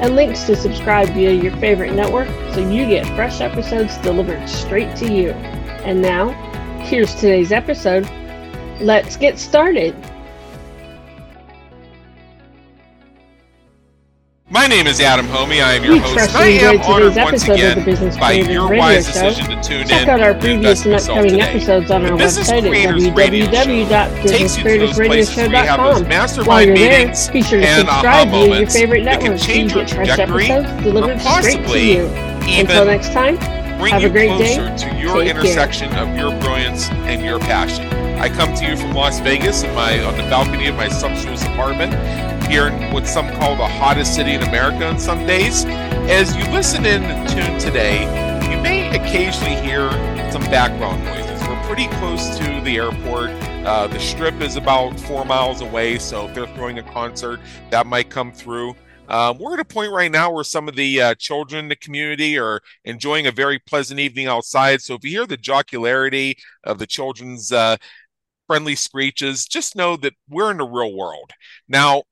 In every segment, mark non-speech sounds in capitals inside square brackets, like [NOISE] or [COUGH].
and links to subscribe via your favorite network so you get fresh episodes delivered straight to you. And now, here's today's episode. Let's get started. My name is Adam Hommey. I am your we host. I am honored once again by your wise show. decision to tune Check in. Check out our previous and upcoming episodes on our website at www.businesscreatorsradioshow.com. While you're there, be sure to subscribe via your favorite network so you get fresh episodes delivered straight to you. Until next time, have a great day. to your Take intersection care. of your brilliance and your passion. I come to you from Las Vegas in my on the balcony of my sumptuous apartment here in what some call the hottest city in America on some days. As you listen in and tune today, you may occasionally hear some background noises. We're pretty close to the airport. Uh, the strip is about four miles away, so if they're throwing a concert, that might come through. Um, we're at a point right now where some of the uh, children in the community are enjoying a very pleasant evening outside. So if you hear the jocularity of the children's uh, friendly screeches, just know that we're in the real world. Now,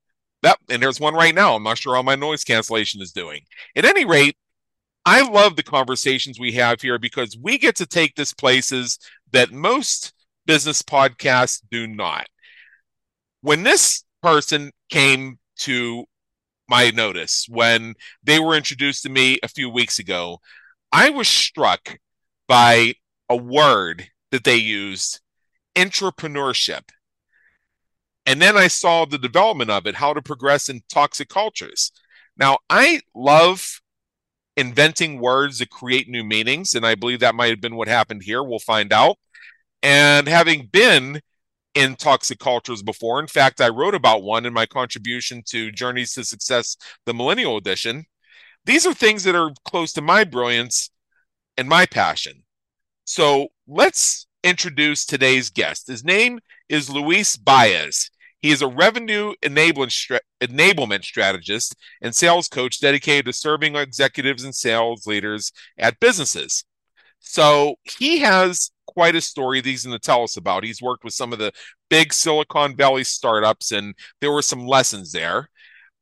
that and there's one right now. I'm not sure how my noise cancellation is doing. At any rate, I love the conversations we have here because we get to take this places that most business podcasts do not. When this person came to my notice, when they were introduced to me a few weeks ago, I was struck by a word that they used intrapreneurship. And then I saw the development of it, how to progress in toxic cultures. Now, I love inventing words that create new meanings, and I believe that might have been what happened here. We'll find out. And having been in toxic cultures before, in fact, I wrote about one in my contribution to Journeys to Success, the Millennial Edition. These are things that are close to my brilliance and my passion. So let's introduce today's guest. His name is Luis Baez. He is a revenue enablement strategist and sales coach dedicated to serving executives and sales leaders at businesses. So he has quite a story that he's going to tell us about. He's worked with some of the big Silicon Valley startups, and there were some lessons there.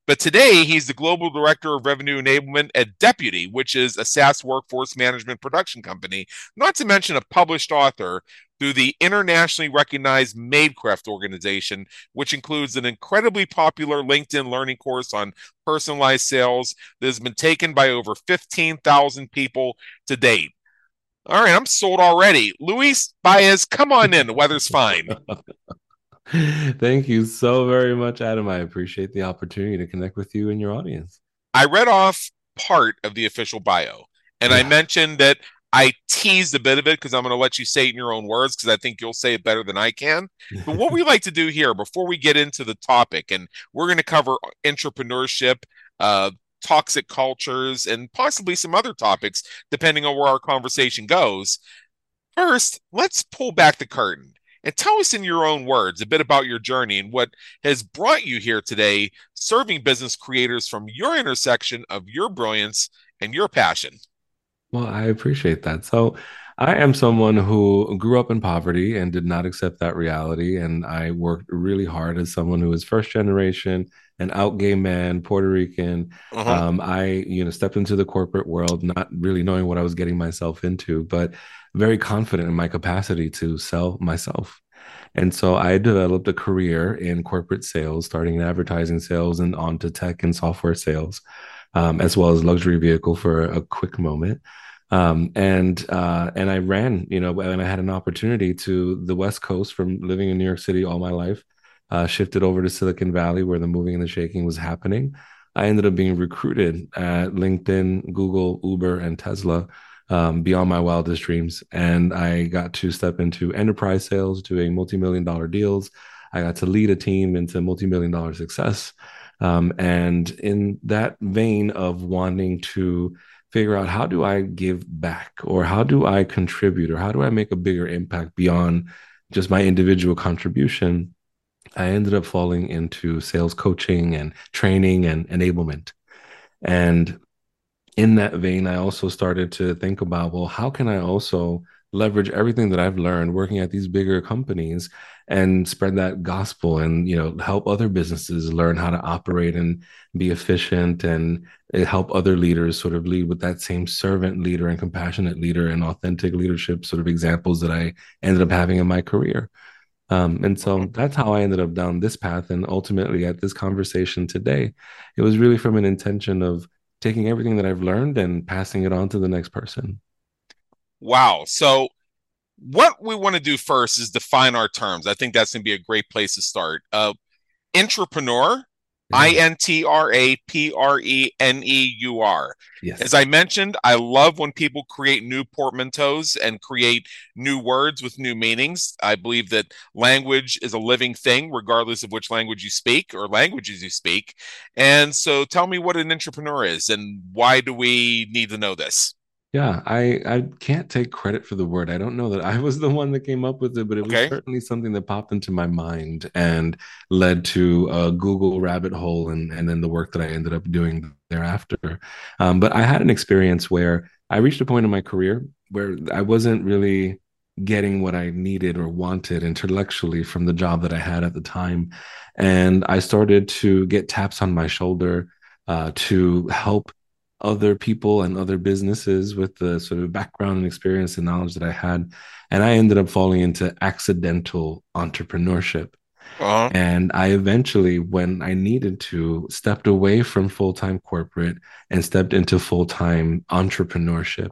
But today, he's the global director of revenue enablement at Deputy, which is a SaaS workforce management production company, not to mention a published author through the internationally recognized Madecraft organization, which includes an incredibly popular LinkedIn learning course on personalized sales that has been taken by over 15,000 people to date. All right, I'm sold already. Luis Baez, come on in. The weather's fine. [LAUGHS] Thank you so very much, Adam. I appreciate the opportunity to connect with you and your audience. I read off part of the official bio, and yeah. I mentioned that I teased a bit of it because I'm going to let you say it in your own words because I think you'll say it better than I can. [LAUGHS] But what we like to do here before we get into the topic, and we're going to cover intrapreneurship, uh, toxic cultures, and possibly some other topics depending on where our conversation goes. First, let's pull back the curtain and tell us in your own words a bit about your journey and what has brought you here today, serving business creators from your intersection of your brilliance and your passion. Well, I appreciate that. So, I am someone who grew up in poverty and did not accept that reality. And I worked really hard as someone who is first generation, an out gay man, Puerto Rican. Uh-huh. Um, I, you know, stepped into the corporate world, not really knowing what I was getting myself into, but very confident in my capacity to sell myself. And so I developed a career in corporate sales, starting in advertising sales and on to tech and software sales, um, as well as luxury vehicle for a quick moment. Um, and uh, and I ran, you know, and I had an opportunity to the West Coast from living in New York City all my life, uh, shifted over to Silicon Valley where the moving and the shaking was happening. I ended up being recruited at LinkedIn, Google, Uber, and Tesla um, beyond my wildest dreams. And I got to step into enterprise sales, doing multi million dollar deals. I got to lead a team into multi million dollar success. Um, and in that vein of wanting to figure out how do I give back? Or how do I contribute? Or how do I make a bigger impact beyond just my individual contribution, I ended up falling into sales coaching and training and enablement. And in that vein, I also started to think about, well, how can I also leverage everything that I've learned working at these bigger companies and spread that gospel and you know help other businesses learn how to operate and be efficient and help other leaders sort of lead with that same servant leader and compassionate leader and authentic leadership sort of examples that I ended up having in my career. Um, and so that's how I ended up down this path. And ultimately, at this conversation today, it was really from an intention of taking everything that I've learned and passing it on to the next person. Wow. So, what we want to do first is define our terms. I think that's going to be a great place to start. Uh, intrapreneur, I N T R A P R E N E U R. As I mentioned, I love when people create new portmanteaus and create new words with new meanings. I believe that language is a living thing, regardless of which language you speak or languages you speak. And so tell me what an intrapreneur is and why do we need to know this? Yeah, I I can't take credit for the word. I don't know that I was the one that came up with it, but it okay. was certainly something that popped into my mind and led to a Google rabbit hole and and then the work that I ended up doing thereafter. Um, but I had an experience where I reached a point in my career where I wasn't really getting what I needed or wanted intellectually from the job that I had at the time, and I started to get taps on my shoulder uh, to help other people and other businesses with the sort of background and experience and knowledge that I had. And I ended up falling into accidental entrepreneurship. Uh-huh. And I eventually, when I needed to, stepped away from full time corporate and stepped into full time entrepreneurship.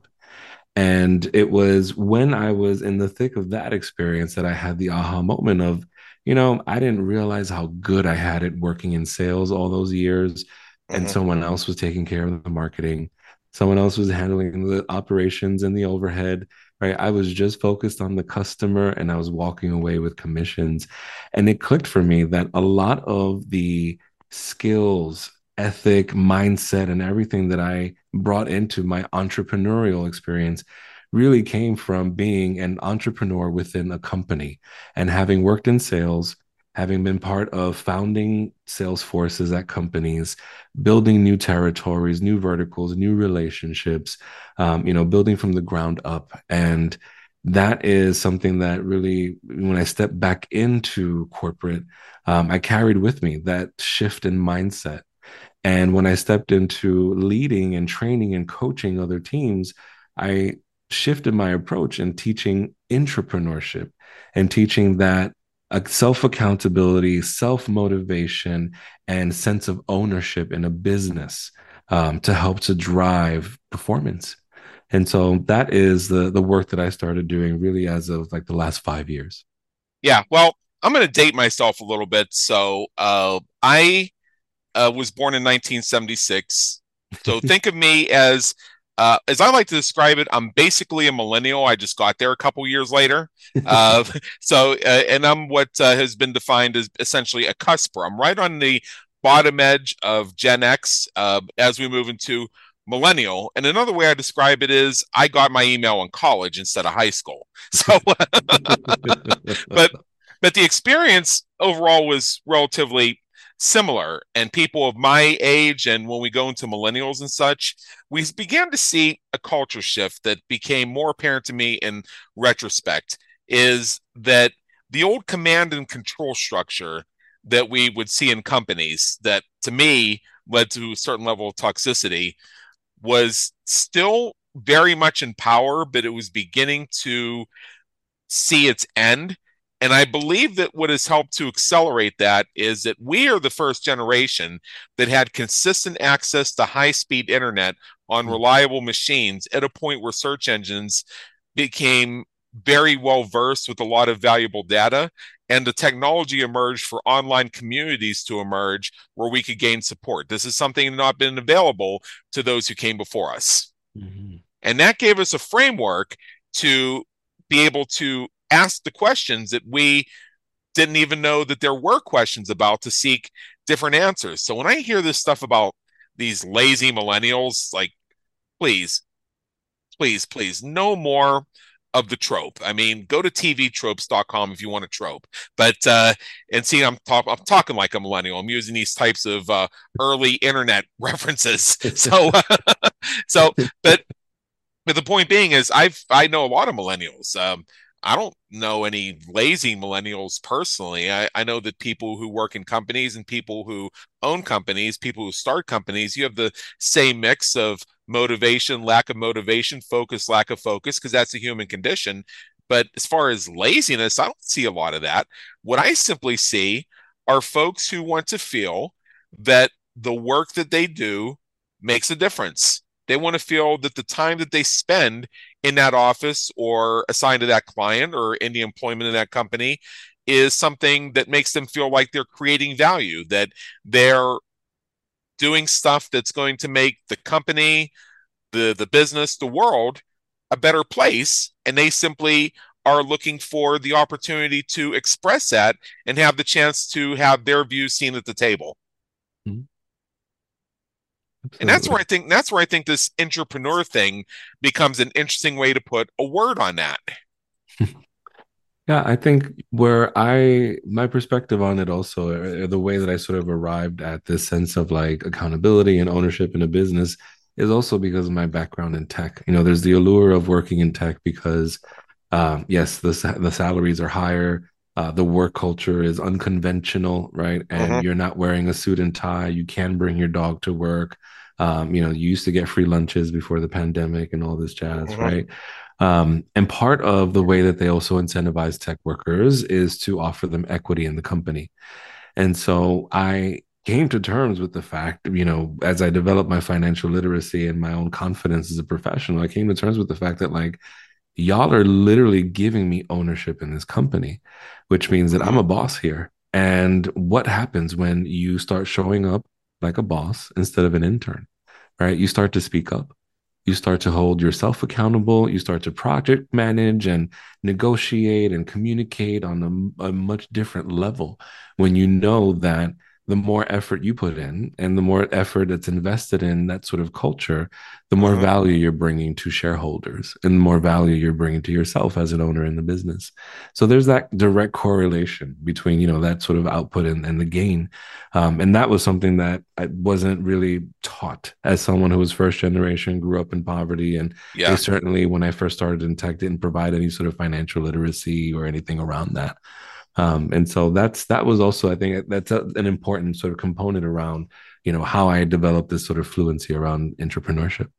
And it was when I was in the thick of that experience that I had the aha moment of, you know, I didn't realize how good I had it working in sales all those years and mm-hmm. someone else was taking care of the marketing. Someone else was handling the operations and the overhead right? I was just focused on the customer and i was walking away with commissions. And it clicked for me that a lot of the skills ethic mindset and everything that i brought into my entrepreneurial experience really came from being an intrapreneur within a company and having worked in sales having been part of founding sales forces at companies, building new territories, new verticals, new relationships, um, you know, building from the ground up. And that is something that really, when I stepped back into corporate, um, I carried with me that shift in mindset. And when I stepped into leading and training and coaching other teams, I shifted my approach in teaching intrapreneurship and teaching that self accountability, self motivation, and sense of ownership in a business um, to help to drive performance. And so that is the the work that I started doing really as of like the last five years. Yeah, well, I'm going to date myself a little bit. So uh, I uh, was born in 1976. So think of me as uh, as I like to describe it, I'm basically a millennial. I just got there a couple years later. Uh, [LAUGHS] [LAUGHS] so, uh, and I'm what uh, has been defined as essentially a cusper. I'm right on the bottom edge of Gen X uh, as we move into millennial. And another way I describe it is I got my email in college instead of high school. [LAUGHS] So, but but the experience overall was relatively similar and people of my age and when we go into millennials and such we began to see a culture shift that became more apparent to me in retrospect is that the old command and control structure that we would see in companies that to me led to a certain level of toxicity was still very much in power but it was beginning to see its end and I believe that what has helped to accelerate that is that we are the first generation that had consistent access to high speed internet on hmm. reliable machines at a point where search engines became very well versed with a lot of valuable data and the technology emerged for online communities to emerge where we could gain support this is something not been available to those who came before us mm-hmm. and that gave us a framework to be able to ask the questions that we didn't even know that there were questions about to seek different answers. So when I hear this stuff about these lazy millennials, like, please, please, please, no more of the trope. I mean, go to tvtropes.com if you want a trope. But uh and see I'm talk, I'm talking like a millennial. I'm using these types of uh early internet [LAUGHS] references. So [LAUGHS] so but but the point being is I've I know a lot of millennials. Um I don't know any lazy millennials personally. I, I know that people who work in companies and people who own companies, people who start companies, you have the same mix of motivation, lack of motivation, focus, lack of focus, because that's a human condition. But as far as laziness, I don't see a lot of that. What I simply see are folks who want to feel that the work that they do makes a difference. They want to feel that the time that they spend in that office or assigned to that client or in the employment in that company is something that makes them feel like they're creating value, that they're doing stuff that's going to make the company, the the business, the world a better place, and they simply are looking for the opportunity to express that and have the chance to have their views seen at the table. Mm-hmm. And that's where I think that's where I think this intrapreneur thing becomes an interesting way to put a word on that. [LAUGHS] Yeah, I think where I my perspective on it also uh, the way that I sort of arrived at this sense of like accountability and ownership in a business is also because of my background in tech. You know, there's the allure of working in tech because uh, yes, the the salaries are higher, uh, the work culture is unconventional, right? And uh-huh. you're not wearing a suit and tie. You can bring your dog to work. Um, you know, you used to get free lunches before the pandemic and all this jazz, uh-huh. right? Um, and part of the way that they also incentivize tech workers is to offer them equity in the company. And so I came to terms with the fact, you know, as I developed my financial literacy and my own confidence as a professional, I came to terms with the fact that like y'all are literally giving me ownership in this company, which means that I'm a boss here. And what happens when you start showing up like a boss instead of an intern, right? You start to speak up you start to hold yourself accountable you start to project manage and negotiate and communicate on a, a, much different level when you know that the more effort you put in and the more effort that's invested in that sort of culture, the more uh-huh. value you're bringing to shareholders and the more value you're bringing to yourself as an owner in the business. So there's that direct correlation between, you know, that sort of output and, and the gain. Um, and that was something that I wasn't really taught as someone who was first generation, grew up in poverty. And yeah. certainly, when I first started in tech, didn't provide any sort of financial literacy or anything around that. Um, and so that's that was also I think that's a, an important sort of component around you know how I developed this sort of fluency around intrapreneurship.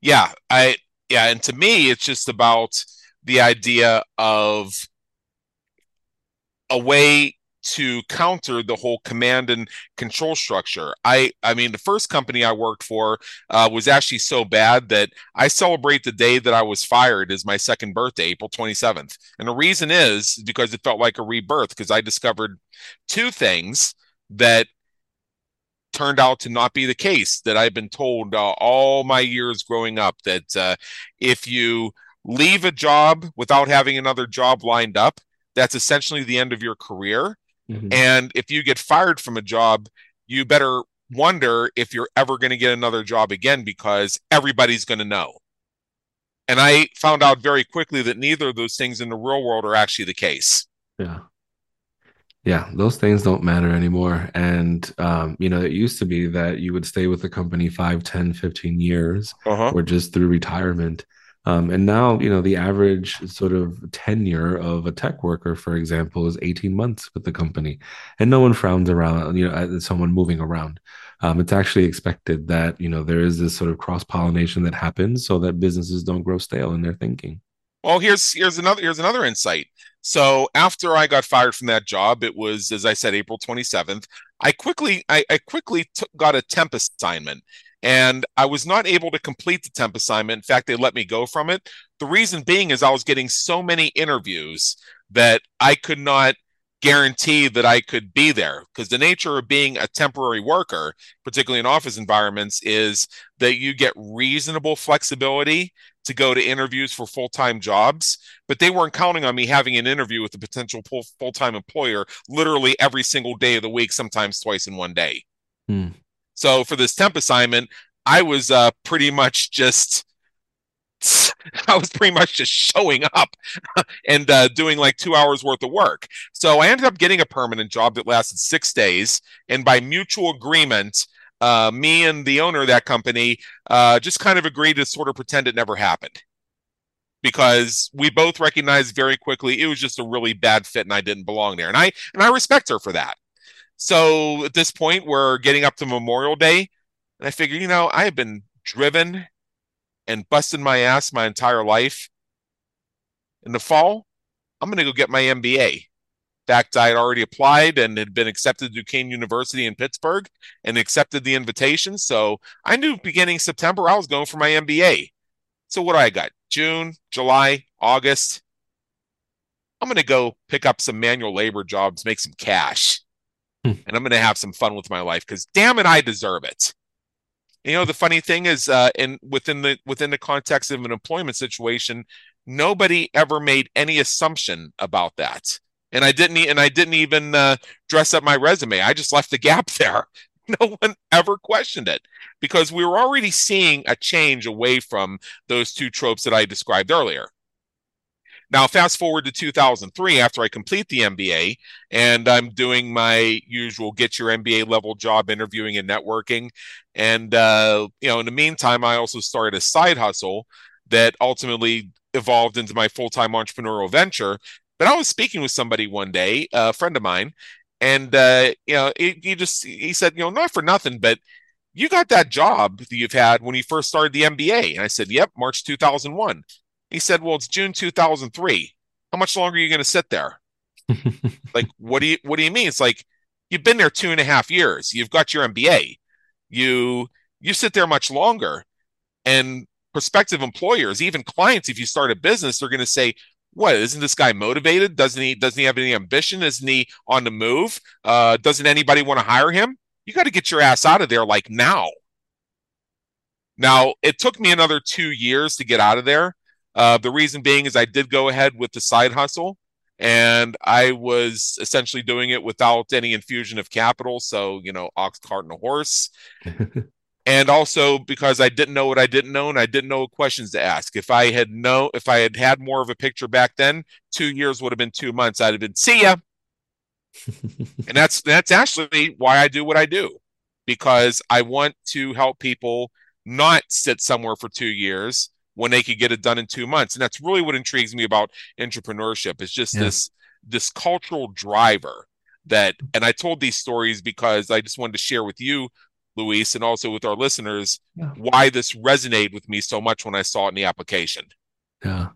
Yeah, I yeah, and to me it's just about the idea of a way to counter the whole command and control structure. I I mean the first company I worked for uh, was actually so bad that I celebrate the day that I was fired as my second birthday, April 27th. And the reason is because it felt like a rebirth because I discovered two things that turned out to not be the case that I've been told uh, all my years growing up that uh, if you leave a job without having another job lined up, that's essentially the end of your career. Mm-hmm. And if you get fired from a job, you better wonder if you're ever going to get another job again because everybody's going to know. And I found out very quickly that neither of those things in the real world are actually the case. Yeah. Yeah, those things don't matter anymore. And, um, you know, it used to be that you would stay with the company 5, 10, 15 years uh-huh. or just through retirement. Um, and now, you know, the average sort of tenure of a tech worker, for example, is 18 months with the company. And no one frowns around, you know, at someone moving around. Um, it's actually expected that, you know, there is this sort of cross pollination that happens so that businesses don't grow stale in their thinking. Well, here's here's another here's another insight. So after I got fired from that job, it was as I said April 27th. I quickly I, I quickly t- got a temp assignment, and I was not able to complete the temp assignment. In fact, they let me go from it. The reason being is I was getting so many interviews that I could not guarantee that I could be there because the nature of being a temporary worker, particularly in office environments, is that you get reasonable flexibility to go to interviews for full-time jobs but they weren't counting on me having an interview with a potential full-time employer literally every single day of the week sometimes twice in one day hmm. So for this temp assignment i was uh, pretty much just [LAUGHS] I was pretty much just showing up [LAUGHS] and uh, doing like two hours worth of work. So I ended up getting a permanent job that lasted six days. And by mutual agreement, uh, me and the owner of that company uh, just kind of agreed to sort of pretend it never happened because we both recognized very quickly it was just a really bad fit and I didn't belong there. And I and I respect her for that. So at this point, we're getting up to Memorial Day, and I figure, you know, I have been driven and busting my ass my entire life. In the fall, I'm going to go get my MBA. In fact, I had already applied and had been accepted to Duquesne University in Pittsburgh and accepted the invitation. So I knew beginning September I was going for my MBA. So what do I got? June, July, August. I'm going to go pick up some manual labor jobs, make some cash. And I'm going to have some fun with my life because damn it, I deserve it. You know, the funny thing is, uh, in within the within the context of an employment situation, nobody ever made any assumption about that, and I didn't. And I didn't even uh, dress up my resume. I just left the gap [LAUGHS] there. No one ever questioned it because we were already seeing a change away from those two tropes that I described earlier. Now, fast forward to 2003 after I complete the MBA, and I'm doing my usual get your MBA level job interviewing and networking. And, uh, you know, in the meantime, I also started a side hustle that ultimately evolved into my full time entrepreneurial venture. But I was speaking with somebody one day, a friend of mine, and, uh, you know, he, just, he said, you know, not for nothing, but you got that job that you've had when you first started the MBA. And I said, yep, March 2001. He said, Well, it's June 2003. How much longer are you going to sit there? [LAUGHS] like, what do you what do you mean? It's like you've been there two and a half years. You've got your MBA. You you sit there much longer. And prospective employers, even clients, if you start a business, they're going to say, what isn't this guy motivated doesn't he doesn't he have any ambition isn't he on the move uh, doesn't anybody want to hire him you got to get your ass out of there like now now it took me another two years to get out of there uh, the reason being is I did go ahead with the side hustle and I was essentially doing it without any infusion of capital. So, you know, ox, cart, and a horse. [LAUGHS] and also because I didn't know what I didn't know and I didn't know what questions to ask. If I had know if I had had more of a picture back then, two years would have been two months. I'd have been see ya. [LAUGHS] and that's that's actually why I do what I do because I want to help people not sit somewhere for two years when they could get it done in two months. And that's really what intrigues me about intrapreneurship. It's just yeah. this this cultural driver that and I told these stories because I just wanted to share with you, Luis, and also with our listeners yeah. why this resonated with me so much when I saw it in the application. Yeah.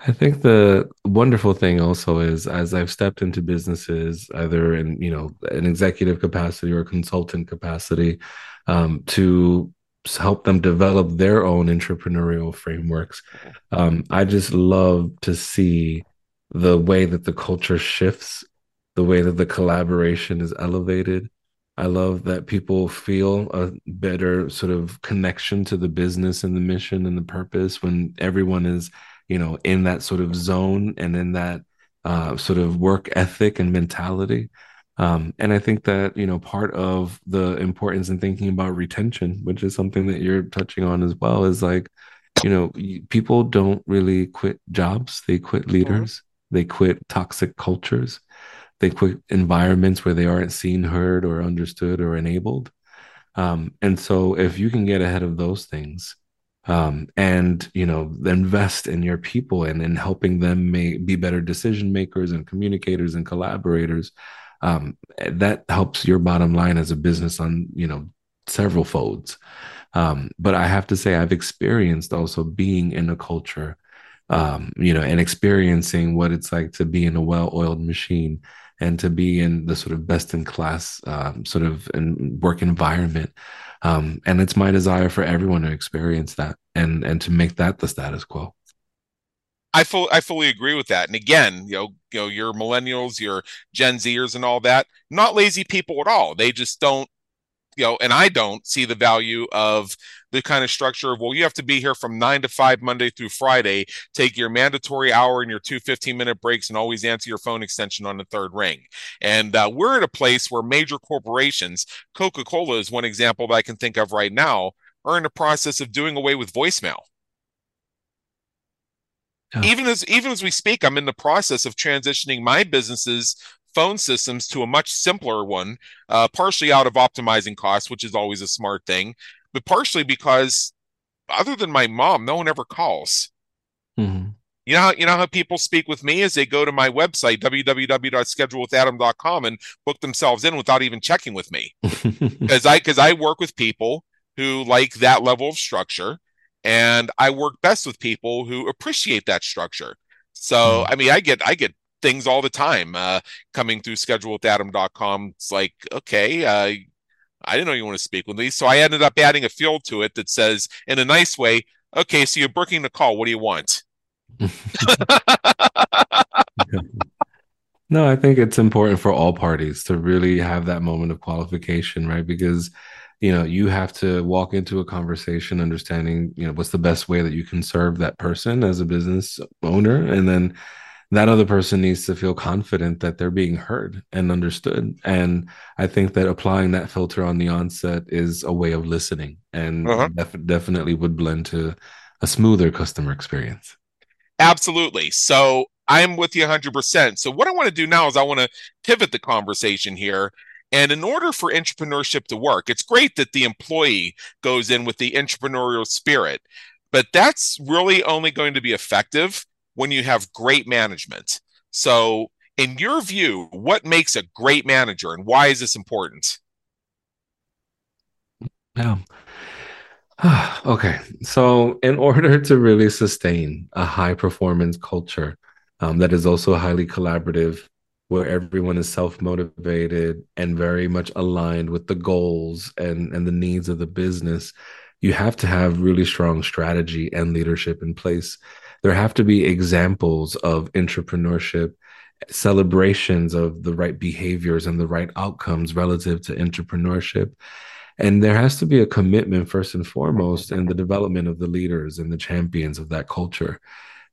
I think the wonderful thing also is as I've stepped into businesses, either in you know an executive capacity or consultant capacity, um, to help them develop their own entrepreneurial frameworks. Um, I just love to see the way that the culture shifts, the way that the collaboration is elevated. I love that people feel a better sort of connection to the business and the mission and the purpose when everyone is, you know, in that sort of zone and in that uh, sort of work ethic and mentality. Um, and I think that, you know, part of the importance in thinking about retention, which is something that you're touching on as well, is like, you know, people don't really quit jobs, they quit leaders, they quit toxic cultures, they quit environments where they aren't seen, heard, or understood or enabled. Um, and so if you can get ahead of those things, um, and you know invest in your people and in helping them may, be better decision makers and communicators and collaborators um, that helps your bottom line as a business on you know several folds. Um, but i have to say i've experienced also being in a culture um, you know and experiencing what it's like to be in a well-oiled machine and to be in the sort of best in class um, sort of work environment. Um, and it's my desire for everyone to experience that and and to make that the status quo I I fully agree with that. And again, you know, you know, your millennials, your Gen Zers, and all that, not lazy people at all. They just don't, you know, and I don't see the value of the kind of structure of well, you have to be here from nine to five Monday through Friday, take your mandatory hour and your two 15 minute breaks, and always answer your phone extension on the third ring. And uh, we're at a place where major corporations, Coca Cola is one example that I can think of right now, are in the process of doing away with voicemail even as even as we speak, I'm in the process of transitioning my business's phone systems to a much simpler one, uh, partially out of optimizing costs, which is always a smart thing, but partially because other than my mom, no one ever calls. Mm-hmm. You know, you know how people speak with me as they go to my website www.schedulewithadam.com and book themselves in without even checking with me, [LAUGHS] because I because I work with people who like that level of structure and I work best with people who appreciate that structure. So, mm. I mean, I get I get things all the time uh, coming through schedulewithadam.com. It's like, okay, uh, I didn't know you want to speak with me. So I ended up adding a field to it that says, in a nice way, okay, so you're booking the call. What do you want? [LAUGHS] [LAUGHS] no, I think it's important for all parties to really have that moment of qualification, right? Because you know you have to walk into a conversation understanding you know what's the best way that you can serve that person as a business owner. And then that other person needs to feel confident that they're being heard and understood. And i think that applying that filter on the onset is a way of listening and uh-huh. def- definitely would blend to a smoother customer experience. Absolutely. So i'm with you 100% so what i want to do now is i want to pivot the conversation here and in order for intrapreneurship to work, it's great that the employee goes in with the entrepreneurial spirit, but that's really only going to be effective when you have great management. So, in your view, what makes a great manager and why is this important? Yeah. [SIGHS] okay. So, in [LAUGHS] order to really sustain a high performance culture um, that is also highly collaborative where everyone is self-motivated and very much aligned with the goals and and the needs of the business you have to have really strong strategy and leadership in place. There have to be examples of intrapreneurship celebrations of the right behaviors and the right outcomes relative to intrapreneurship. And there has to be a commitment first and foremost in the development of the leaders and the champions of that culture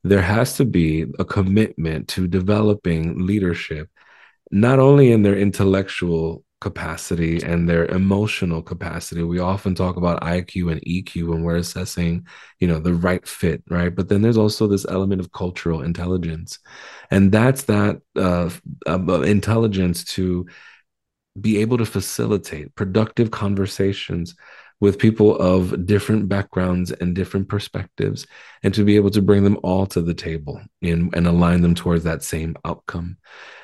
there has to be a commitment to developing leadership, not only in their intellectual capacity and their emotional capacity. We often talk about IQ and EQ when we're assessing, you know, the right fit, right? But then there's also this element of cultural intelligence, and that's that uh, uh, intelligence to be able to facilitate productive conversations with people of different backgrounds and different perspectives, and to be able to bring them all to the table and, and align them towards that same outcome.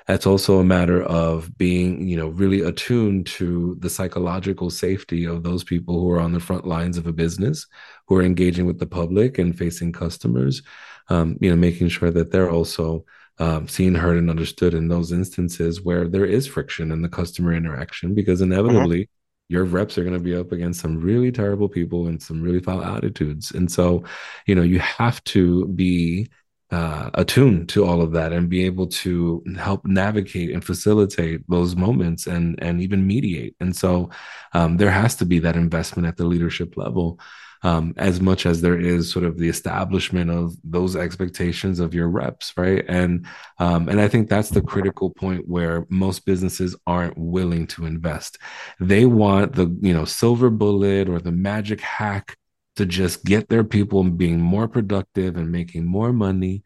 That's also a matter of being, you know, really attuned to the psychological safety of those people who are on the front lines of a business, who are engaging with the public and facing customers. Um, you know, making sure that they're also um, seen, heard, and understood in those instances where there is friction in the customer interaction, because uh-huh. inevitably your reps are going to be up against some really terrible people and some really foul attitudes. And so, you know, you have to be uh, attuned to all of that and be able to help navigate and facilitate those moments and and even mediate. And so, um, there has to be that investment at the leadership level um, as much as there is sort of the establishment of those expectations of your reps, right? And um, and I think that's the critical point where most businesses aren't willing to invest. They want the you know silver bullet or the magic hack to just get their people being more productive and making more money.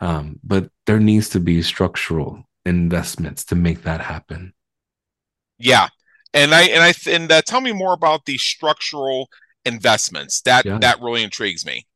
Um, but there needs to be structural investments to make that happen. Yeah, and I and I and uh, tell me more about the structural investments. That yeah. that really intrigues me.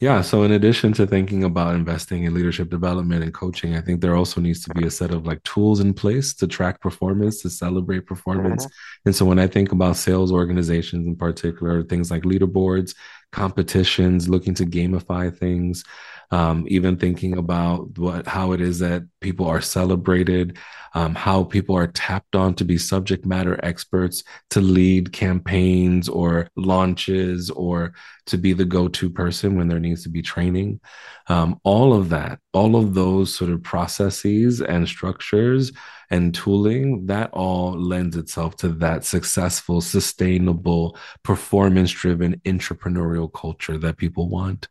Yeah. So, in addition to thinking about investing in leadership development and coaching, I think there also needs to be a set of like tools in place to track performance, to celebrate performance. Mm-hmm. And so, when I think about sales organizations in particular, things like leaderboards, competitions, looking to gamify things, um, even thinking about what how it is that people are celebrated, um, how people are tapped on to be subject matter experts to lead campaigns or launches or to be the go-to person when there needs to be training. Um, all of that, all of those sort of processes and structures and tooling, that all lends itself to that successful, sustainable, performance driven entrepreneurial culture that people want.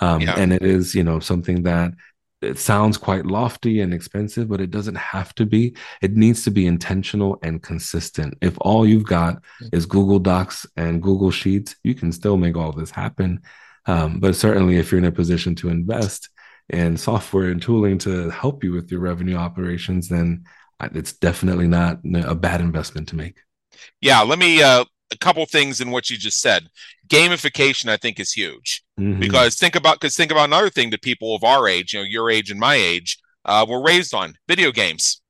Um, yeah. And it is, you know, something that it sounds quite lofty and expensive, but it doesn't have to be. It needs to be intentional and consistent. If all you've got is Google Docs and Google Sheets, you can still make all this happen. Um, but certainly, if you're in a position to invest in software and tooling to help you with your revenue operations, then it's definitely not a bad investment to make. Yeah, let me uh, a couple things in what you just said. Gamification, I think, is huge mm-hmm. because think about because think about another thing that people of our age, you know, your age and my age, uh, were raised on video games.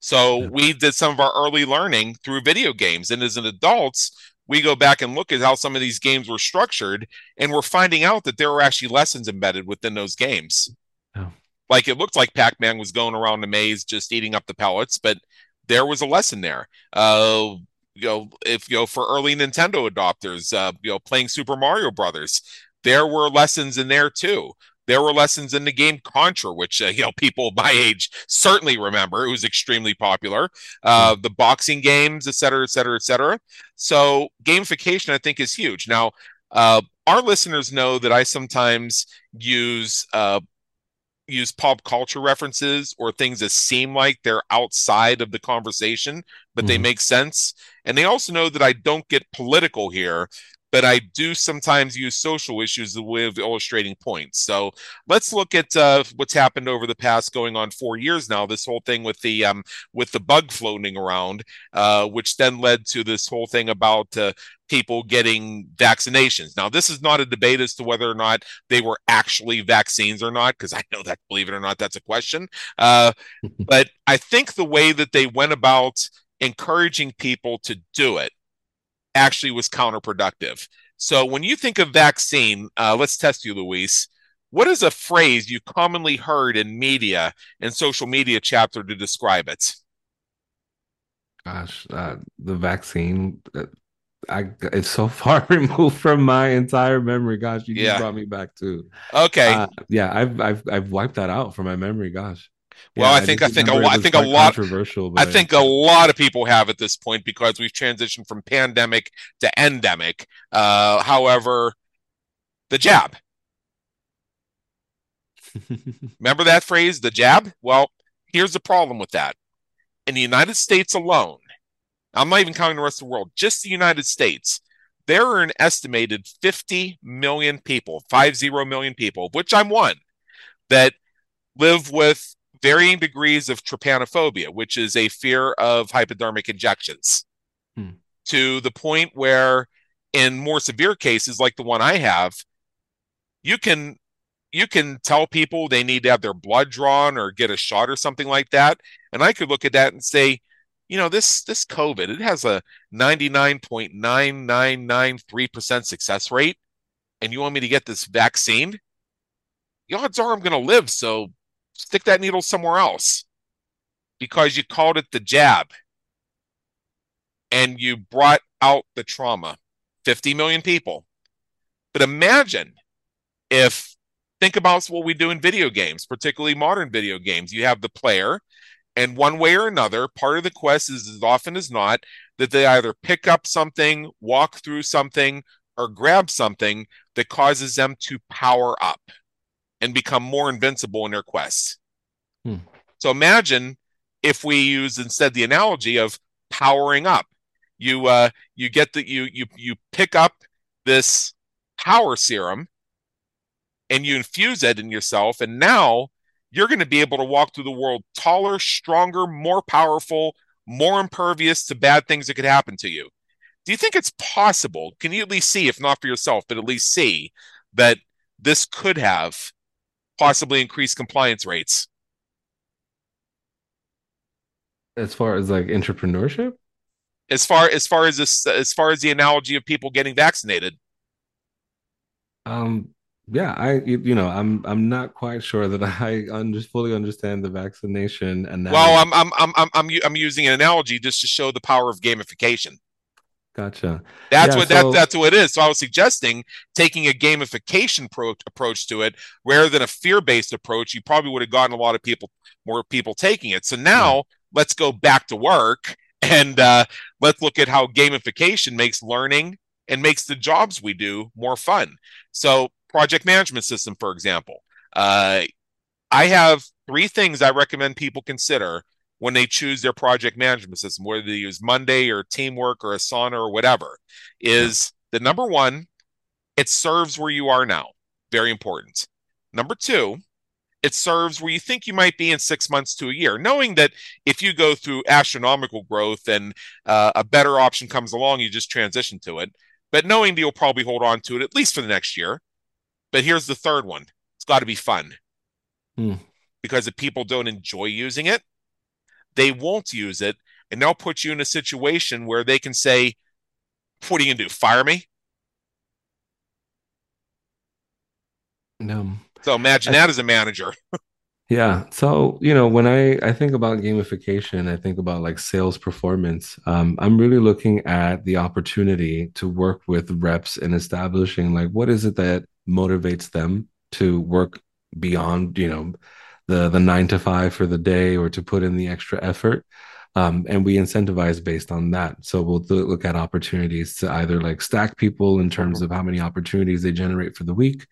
So yeah. we did some of our early learning through video games, and as an adults, we go back and look at how some of these games were structured, and we're finding out that there were actually lessons embedded within those games. Oh. Like it looked like Pac-Man was going around the maze just eating up the pellets, but there was a lesson there. Uh, you know, if you know for early Nintendo adopters, uh, you know, playing Super Mario Brothers, there were lessons in there too. There were lessons in the game Contra, which uh, you know [LAUGHS] people my age certainly remember. It was extremely popular. Uh, the boxing games, et cetera, et cetera, et cetera. So gamification, I think, is huge. Now, uh, our listeners know that I sometimes use uh, use pop culture references or things that seem like they're outside of the conversation, but mm-hmm. they make sense. And they also know that I don't get political here, but I do sometimes use social issues as a way of illustrating points. So let's look at uh, what's happened over the past going on four years now. This whole thing with the um, with the bug floating around, uh, which then led to this whole thing about uh, people getting vaccinations. Now, this is not a debate as to whether or not they were actually vaccines or not, because I know that, believe it or not, that's a question. Uh, [LAUGHS] but I think the way that they went about encouraging people to do it actually was counterproductive. So when you think of vaccine, uh, let's test you, Luis. What is a phrase you commonly heard in media and social media chapter to describe it? Gosh, uh, the vaccine. Uh, I it's so [LAUGHS] far removed from my entire memory. Gosh, you yeah. just brought me back too. Okay. Uh, yeah, I've I've I've wiped that out from my memory. Gosh. Well, yeah, I think I, think a lot. I think a lot. Controversial. I think a lot of people have at this point because we've transitioned from pandemic to endemic. Uh, however, the jab. [LAUGHS] Remember that phrase, the jab? Well, here's the problem with that. In the United States alone, I'm not even counting the rest of the world, just the United States, there are an estimated 50 million people, 50 million people, which I'm one, that live with varying degrees of trypanophobia, which is a fear of hypodermic injections, hmm. to the point where, in more severe cases like the one I have, you can you can tell people they need to have their blood drawn or get a shot or something like that, and I could look at that and say, you know this this covid it has a 99.9993% success rate and you want me to get this vaccine? The odds are i'm going to live so stick that needle somewhere else because you called it the jab and you brought out the trauma. 50 million people. But imagine if think about what we do in video games particularly modern video games. You have the player and one way or another, part of the quest is as often as not that they either pick up something, walk through something, or grab something that causes them to power up and become more invincible in their quest. Hmm. So imagine if we use instead the analogy of powering up. You uh you get that you you you pick up this power serum and you infuse it in yourself and now you're going to be able to walk through the world taller, stronger, more powerful, more impervious to bad things that could happen to you. Do you think it's possible? Can you at least see, if not for yourself, but at least see that this could have possibly increase compliance rates? As far as like entrepreneurship? As far as far as this as far as the analogy of people getting vaccinated. Um, yeah, I you know I'm I'm not quite sure that [LAUGHS] I under, fully understand the vaccination analogy. Well, I'm I'm I'm I'm I'm, I'm using an analogy just to show the power of gamification. Gotcha. That's yeah, what so, that, that's what it is. So I was suggesting taking a gamification pro- approach to it rather than a fear-based approach. You probably would have gotten a lot of people more people taking it. So now yeah. let's go back to work [LAUGHS] and uh, let's look at how gamification makes learning and makes the jobs we do more fun. So, project management system, for example, uh, I have three things I recommend people consider when they choose their project management system, whether they use Monday or Teamwork or Asana or whatever. Is the number one, it serves where you are now. Very important. Number two, it serves where you think you might be in six months to a year, knowing that if you go through astronomical growth and uh, a better option comes along, you just transition to it but knowing that you'll probably hold on to it at least for the next year. But here's the third one it's got to be fun. Hmm. Because if people don't enjoy using it, they won't use it. And they'll put you in a situation where they can say, What are you going to do? Fire me? No. So imagine I, that as a manager. [LAUGHS] Yeah. So, you know, when I I think about gamification, I think about like sales performance. Um, I'm really looking at the opportunity to work with reps and establishing like what is it that motivates them to work beyond, you know, the the nine to five for the day or to put in the extra effort. Um, and we incentivize based on that. So we'll th- look at opportunities to either like stack people in terms of how many opportunities they generate for the week.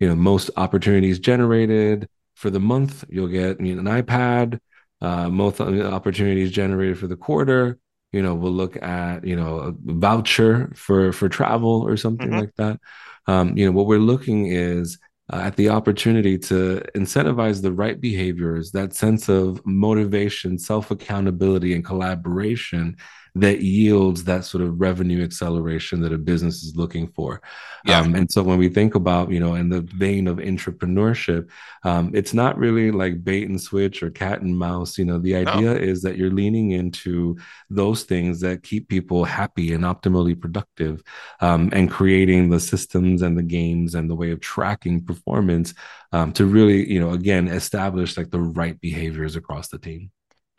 You know, most opportunities generated for the month, you'll get you know, an iPad. Uh, most opportunities generated for the quarter. You know, we'll look at you know a voucher for for travel or something mm-hmm. like that. Um, you know, what we're looking is uh, at the opportunity to incentivize the right behaviors, that sense of motivation, self accountability, and collaboration that yields that sort of revenue acceleration that a business is looking for. Yeah. Um, and so when we think about, you know, in the vein of intrapreneurship, um, it's not really like bait and switch or cat and mouse. You know, the idea no. is that you're leaning into those things that keep people happy and optimally productive um, and creating the systems and the games and the way of tracking performance um, to really, you know, again, establish like the right behaviors across the team.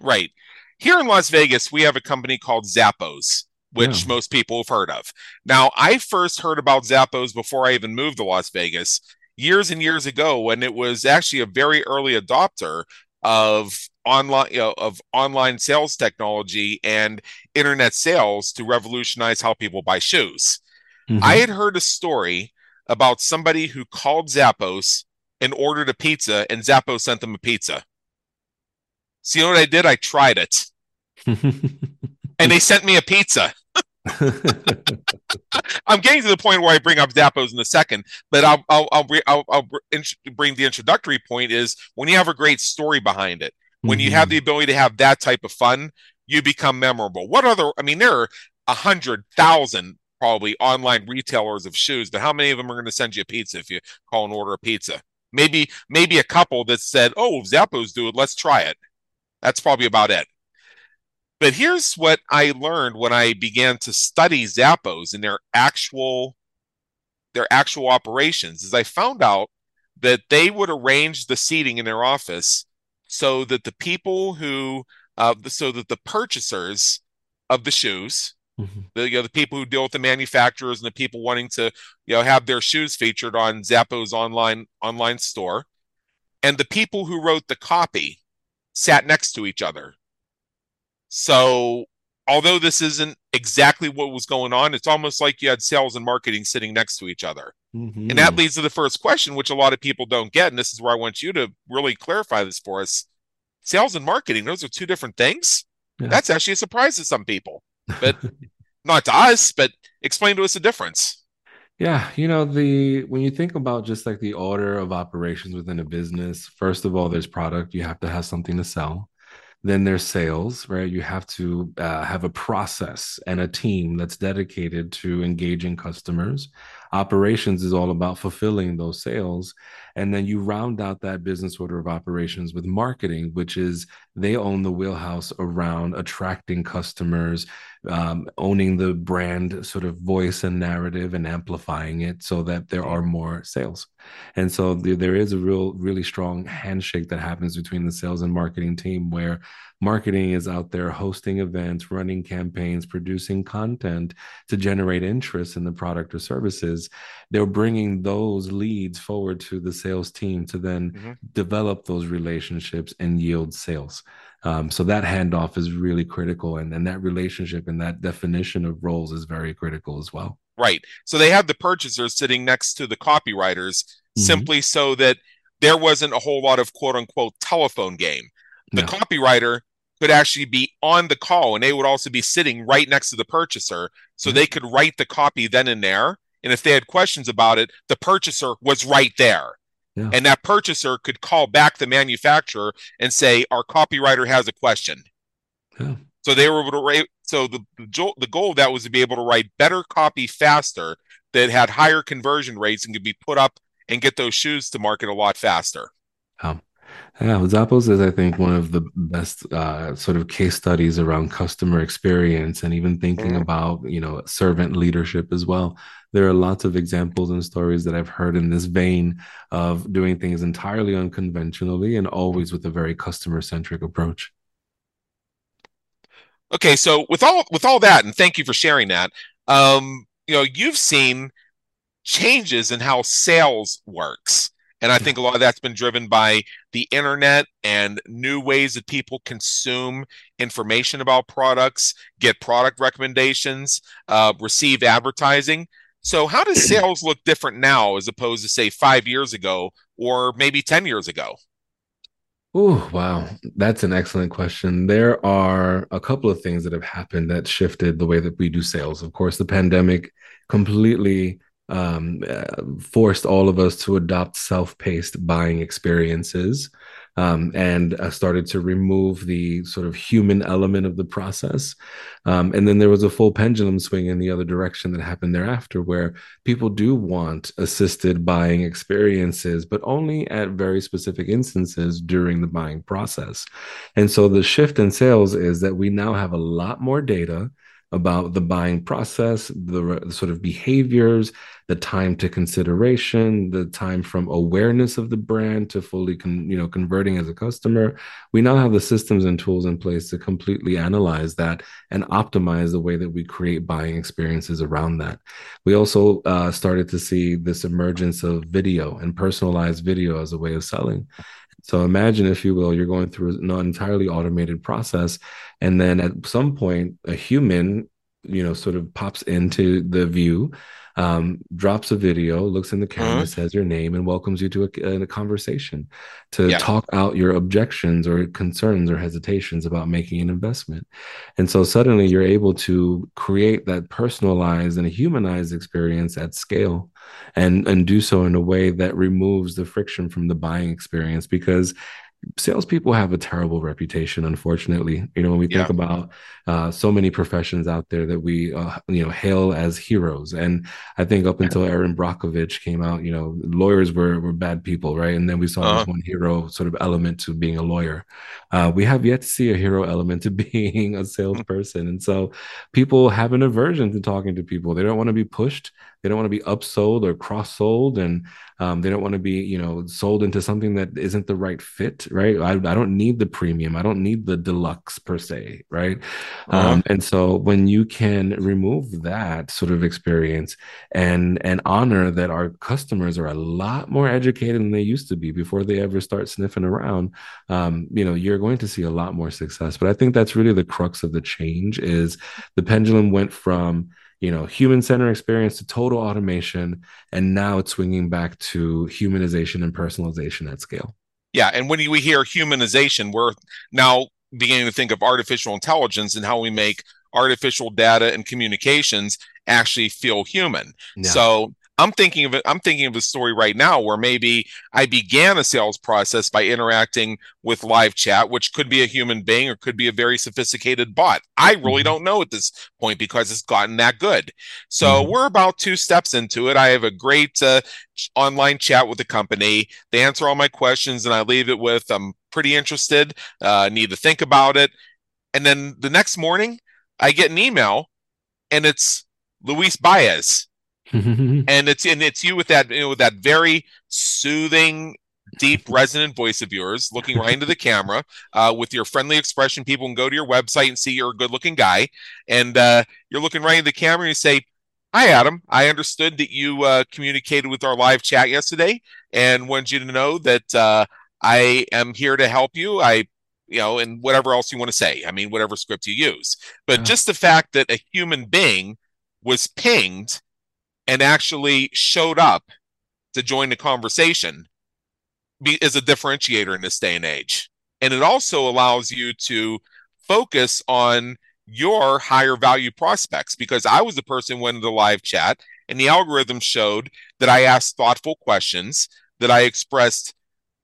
Right. Here in Las Vegas, we have a company called Zappos, which yeah. most people have heard of. Now, I first heard about Zappos before I even moved to Las Vegas years and years ago when it was actually a very early adopter of online you know, of online sales technology and internet sales to revolutionize how people buy shoes. Mm-hmm. I had heard a story about somebody who called Zappos and ordered a pizza and Zappos sent them a pizza. So you know what I did? I tried it. [LAUGHS] and they sent me a pizza. [LAUGHS] I'm getting to the point where I bring up Zappos in a second, but I'll I'll I'll, I'll, I'll bring the introductory point is when you have a great story behind it, when mm-hmm. you have mm-hmm. the ability to have that type of fun, you become memorable. What other? I mean, there are a hundred thousand probably online retailers of shoes, but how many of them are going to send you a pizza if you call and order a pizza? Maybe maybe a couple that said, "Oh, Zappos do it. Let's try it." That's probably about it. But here's what I learned when I began to study Zappos and their actual their actual operations is I found out that they would arrange the seating in their office so that the people who uh, so that the purchasers of the shoes mm-hmm. the you know the people who deal with the manufacturers and the people wanting to you know have their shoes featured on Zappos online online store and the people who wrote the copy sat next to each other. So, although this isn't exactly what was going on, it's almost like you had sales and marketing sitting next to each other. Mm-hmm. And that leads to the first question, which a lot of people don't get. And this is where I want you to really clarify this for us. Sales and marketing, those are two different things. Yeah. That's actually a surprise to some people, but [LAUGHS] not to us, but explain to us the difference. Yeah, you know, the when you think about just like the order of operations within a business, first of all, there's product, you have to have something to sell. then there's sales, right? You have to uh, have a process and a team that's dedicated to engaging customers. Operations is all about fulfilling those sales. And then you round out that business order of operations with marketing, which is they own the wheelhouse around attracting customers, um, owning the brand sort of voice and narrative and amplifying it so that there are more sales. And so there is a real, really strong handshake that happens between the sales and marketing team where marketing is out there hosting events, running campaigns, producing content to generate interest in the product or services. They're bringing those leads forward to the sales team to then mm-hmm. develop those relationships and yield sales. Um, so that handoff is really critical, and, and that relationship and that definition of roles is very critical as well. Right. So they have the purchasers sitting next to the copywriters mm-hmm. simply so that there wasn't a whole lot of quote unquote telephone game. The no. copywriter could actually be on the call and they would also be sitting right next to the purchaser. So mm-hmm. they could write the copy then and there. And if they had questions about it, the purchaser was right there. Yeah. And that purchaser could call back the manufacturer and say, Our copywriter has a question. Yeah. So they were able to write. So the, the the goal of that was to be able to write better copy faster that had higher conversion rates and could be put up and get those shoes to market a lot faster. Um, yeah, Zappos is, I think, one of the best uh, sort of case studies around customer experience and even thinking mm-hmm. about, you know, servant leadership as well. There are lots of examples and stories that I've heard in this vein of doing things entirely unconventionally and always with a very customer centric approach. Okay, so with all with all that, and thank you for sharing that. Um, you know, you've seen changes in how sales works. And I think a lot of that's been driven by the internet and new ways that people consume information about products, get product recommendations, uh, receive advertising. So, how does [CLEARS THROAT] sales look different now as opposed to, say, five years ago or maybe 10 years ago? Oh, wow. That's an excellent question. There are a couple of things that have happened that shifted the way that we do sales. Of course, the pandemic completely um, uh, forced all of us to adopt self-paced buying experiences um, and uh, started to remove the sort of human element of the process. Um, and then there was a full pendulum swing in the other direction that happened thereafter, where people do want assisted buying experiences, but only at very specific instances during the buying process. And so the shift in sales is that we now have a lot more data about the buying process, the, the, sort of behaviors, the time to consideration, the time from awareness of the brand to fully, con, you know, converting as a customer. We now have the systems and tools in place to completely analyze that and optimize the way that we create buying experiences around that. We also uh, started to see this emergence of video and personalized video as a way of selling. So imagine, if you will, you're going through an entirely automated process, and then at some point, a human, you know, sort of pops into the view, um, drops a video, looks in the camera, uh-huh. says your name, and welcomes you to a, a conversation to yeah. talk out your objections or concerns or hesitations about making an investment. And so suddenly you're able to create that personalized and humanized experience at scale and and do so in a way that removes the friction from the buying experience because salespeople have a terrible reputation, unfortunately. You know, when we think yeah. about uh, so many professions out there that we, uh, you know, hail as heroes, and I think up until Erin Brockovich came out, you know, lawyers were were bad people, right? And then we saw uh-huh. this one hero sort of element to being a lawyer. Uh, we have yet to see a hero element to [LAUGHS] being a salesperson, and so people have an aversion to talking to people. They don't want to be pushed. They don't want to be upsold or cross sold, and um, they don't want to be, you know, sold into something that isn't the right fit, right? I, I don't need the premium. I don't need the deluxe per se, right? Uh-huh. Um, and so when you can remove that sort of experience and and honor that our customers are a lot more educated than they used to be before they ever start sniffing around, um, you know, you're going to see a lot more success. But I think that's really the crux of the change is the pendulum went from you know human centered experience to total automation and now it's swinging back to humanization and personalization at scale yeah and when we hear humanization we're now beginning to think of artificial intelligence and how we make artificial data and communications actually feel human yeah. so I'm thinking of it. I'm thinking of a story right now where maybe I began a sales process by interacting with live chat, which could be a human being or could be a very sophisticated bot. I really mm-hmm. don't know at this point because it's gotten that good. So mm-hmm. we're about two steps into it. I have a great uh, online chat with the company. They answer all my questions, and I leave it with I'm pretty interested. Uh, need to think about it. And then the next morning, I get an email, and it's Luis Baez and it's and it's you with that you know, with that very soothing deep resonant voice of yours looking right into the camera uh, with your friendly expression. People can go to your website and see you're a good looking guy. And uh, you're looking right into the camera and you say hi adam. I understood that you uh, communicated with our live chat yesterday and wanted you to know that uh, i am here to help you. I you know and whatever else you want to say. I mean whatever script you use. But yeah. just the fact that a human being was pinged and actually showed up to join the conversation is a differentiator in this day and age. And it also allows you to focus on your higher value prospects because I was the person went into the live chat and the algorithm showed that I asked thoughtful questions, that I expressed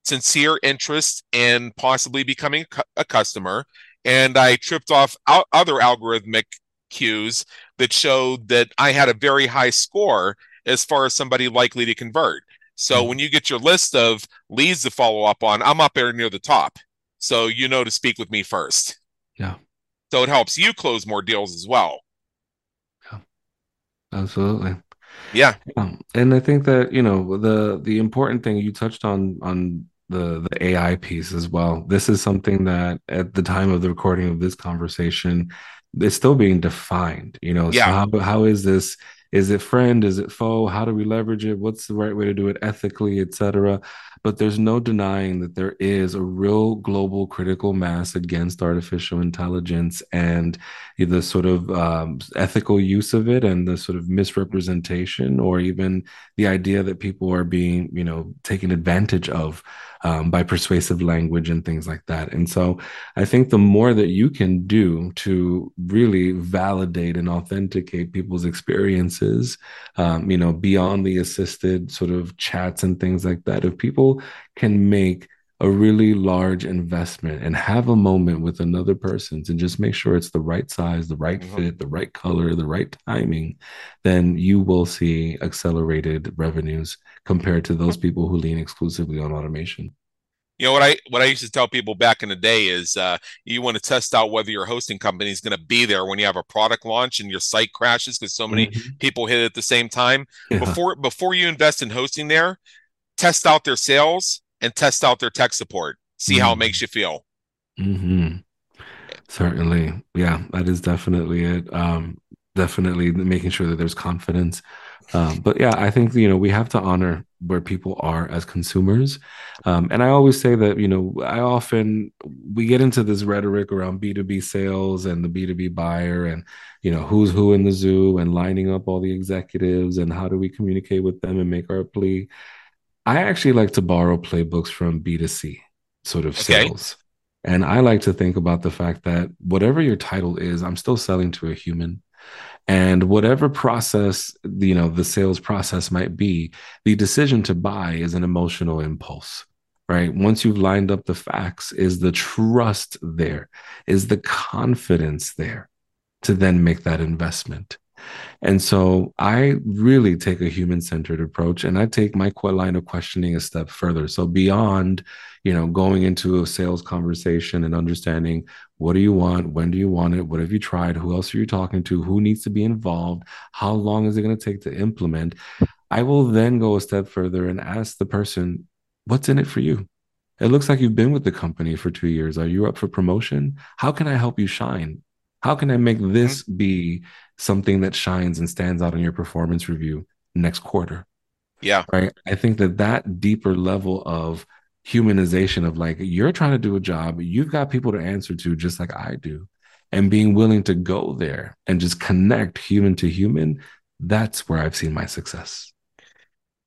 sincere interest in possibly becoming a customer, and I tripped off other algorithmic cues that showed that I had a very high score as far as somebody likely to convert. So mm-hmm. when you get your list of leads to follow up on, I'm up there near the top. So you know to speak with me first. Yeah. So it helps you close more deals as well. Yeah. Absolutely. Yeah. Um, and I think that, you know, the the important thing you touched on on the the AI piece as well. This is something that at the time of the recording of this conversation it's still being defined you know? Yeah. so how, how is this? Is it friend? Is it foe? How do we leverage it? What's the right way to do it ethically etc but there's no denying that there is a real global critical mass against artificial intelligence and the sort of um, ethical use of it and the sort of misrepresentation or even the idea that people are being you know taken advantage of um, by persuasive language and things like that. And so I think the more that you can do to really validate and authenticate people's experiences, um, you know, beyond the assisted sort of chats and things like that, if people can make a really large investment and have a moment with another person to just make sure it's the right size, the right mm-hmm. fit, the right color, the right timing, then you will see accelerated revenues compared to those people who lean exclusively on automation. You know what I what I used to tell people back in the day is uh, you want to test out whether your hosting company is going to be there when you have a product launch and your site crashes because so many mm-hmm. people hit it at the same time. Yeah. Before before you invest in hosting there, test out their sales and test out their tech support. See mm-hmm. how it makes you feel. Mm-hmm. Certainly, yeah, that is definitely it. Um, definitely making sure that there's confidence. Um, but yeah, I think you know we have to honor where people are as consumers, um, and I always say that you know I often we get into this rhetoric around B two B sales and the B two B buyer and you know who's who in the zoo and lining up all the executives and how do we communicate with them and make our plea. I actually like to borrow playbooks from B2C sort of okay. sales. And I like to think about the fact that whatever your title is, I'm still selling to a human. And whatever process, you know, the sales process might be, the decision to buy is an emotional impulse, right? Once you've lined up the facts, is the trust there? Is the confidence there to then make that investment? And so I really take a human centered approach and I take my line of questioning a step further. So beyond, you know, going into a sales conversation and understanding what do you want? When do you want it? What have you tried? Who else are you talking to? Who needs to be involved? How long is it going to take to implement? I will then go a step further and ask the person, what's in it for you? It looks like you've been with the company for two years. Are you up for promotion? How can I help you shine? How can I make this mm-hmm. be something that shines and stands out in your performance review next quarter? Yeah. Right. I think that that deeper level of humanization of like, you're trying to do a job, you've got people to answer to just like I do. And being willing to go there and just connect human to human, that's where I've seen my success.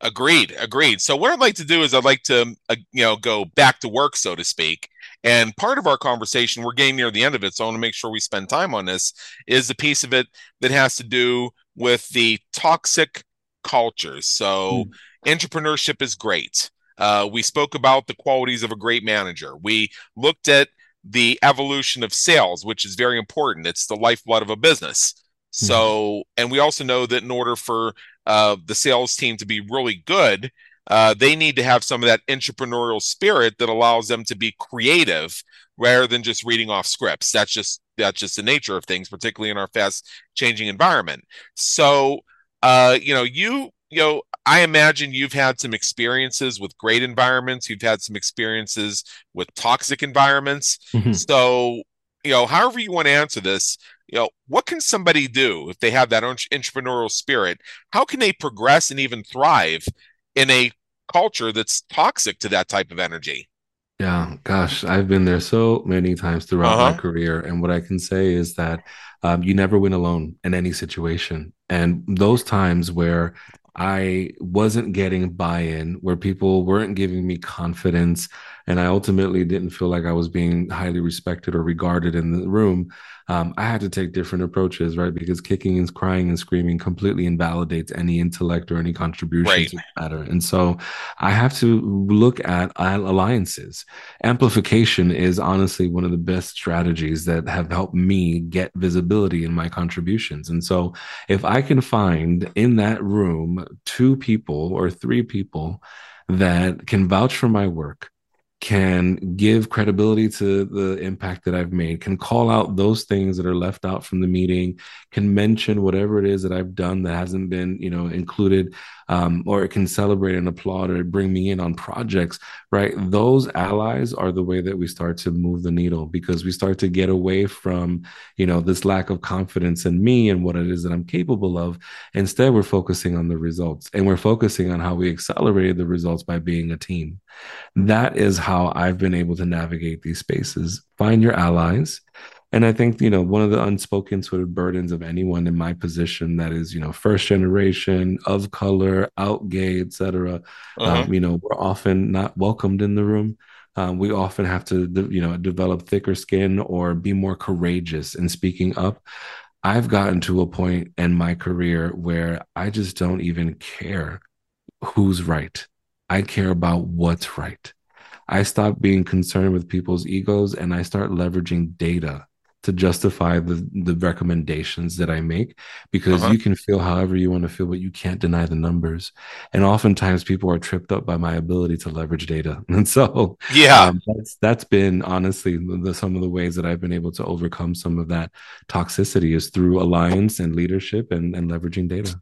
Agreed. Agreed. So what I'd like to do is I'd like to, uh, you know, go back to work, so to speak, and part of our conversation, we're getting near the end of it, so I want to make sure we spend time on this, is the piece of it that has to do with the toxic cultures. So mm. intrapreneurship is great. Uh, we spoke about the qualities of a great manager. We looked at the evolution of sales, which is very important. It's the lifeblood of a business. Hmm. So, and we also know that in order for uh, the sales team to be really good, uh, they need to have some of that entrepreneurial spirit that allows them to be creative rather than just reading off scripts. That's just that's just the nature of things, particularly in our fast changing environment. So, uh, you know, you you know, I imagine you've had some experiences with great environments. You've had some experiences with toxic environments. Mm-hmm. So, you know, however you want to answer this, you know, what can somebody do if they have that entrepreneurial spirit? How can they progress and even thrive in a culture that's toxic to that type of energy? Yeah, gosh, I've been there so many times throughout uh-huh. my career. And what I can say is that um, you never win alone in any situation. And those times where I wasn't getting buy in, where people weren't giving me confidence, and I ultimately didn't feel like I was being highly respected or regarded in the room, um, I had to take different approaches, right? Because kicking and crying and screaming completely invalidates any intellect or any contribution right. to the matter. And so I have to look at alliances. Amplification is honestly one of the best strategies that have helped me get visibility in my contributions. And so if I can find in that room two people or three people that can vouch for my work, can give credibility to the impact that I've made, can call out those things that are left out from the meeting, can mention whatever it is that I've done that hasn't been, you know, included, um, or it can celebrate and applaud or bring me in on projects, right? Those allies are the way that we start to move the needle because we start to get away from, you know, this lack of confidence in me and what it is that I'm capable of. Instead, we're focusing on the results and we're focusing on how we accelerated the results by being a team. That is how I've been able to navigate these spaces. Find your allies and I think, you know, one of the unspoken sort of burdens of anyone in my position that is, you know, first generation, of color, out gay, etc uh-huh. um, you know, we're often not welcomed in the room. Um, we often have to, you know, develop thicker skin or be more courageous in speaking up. I've gotten to a point in my career where I just don't even care who's right. I care about what's right. I stop being concerned with people's egos and I start leveraging data to justify the the recommendations that I make because uh-huh. you can feel however you want to feel, but you can't deny the numbers. And oftentimes people are tripped up by my ability to leverage data. [LAUGHS] And so yeah, um, that's that's been honestly the, some of the ways that I've been able to overcome some of that toxicity is through alliance and leadership and, and leveraging data.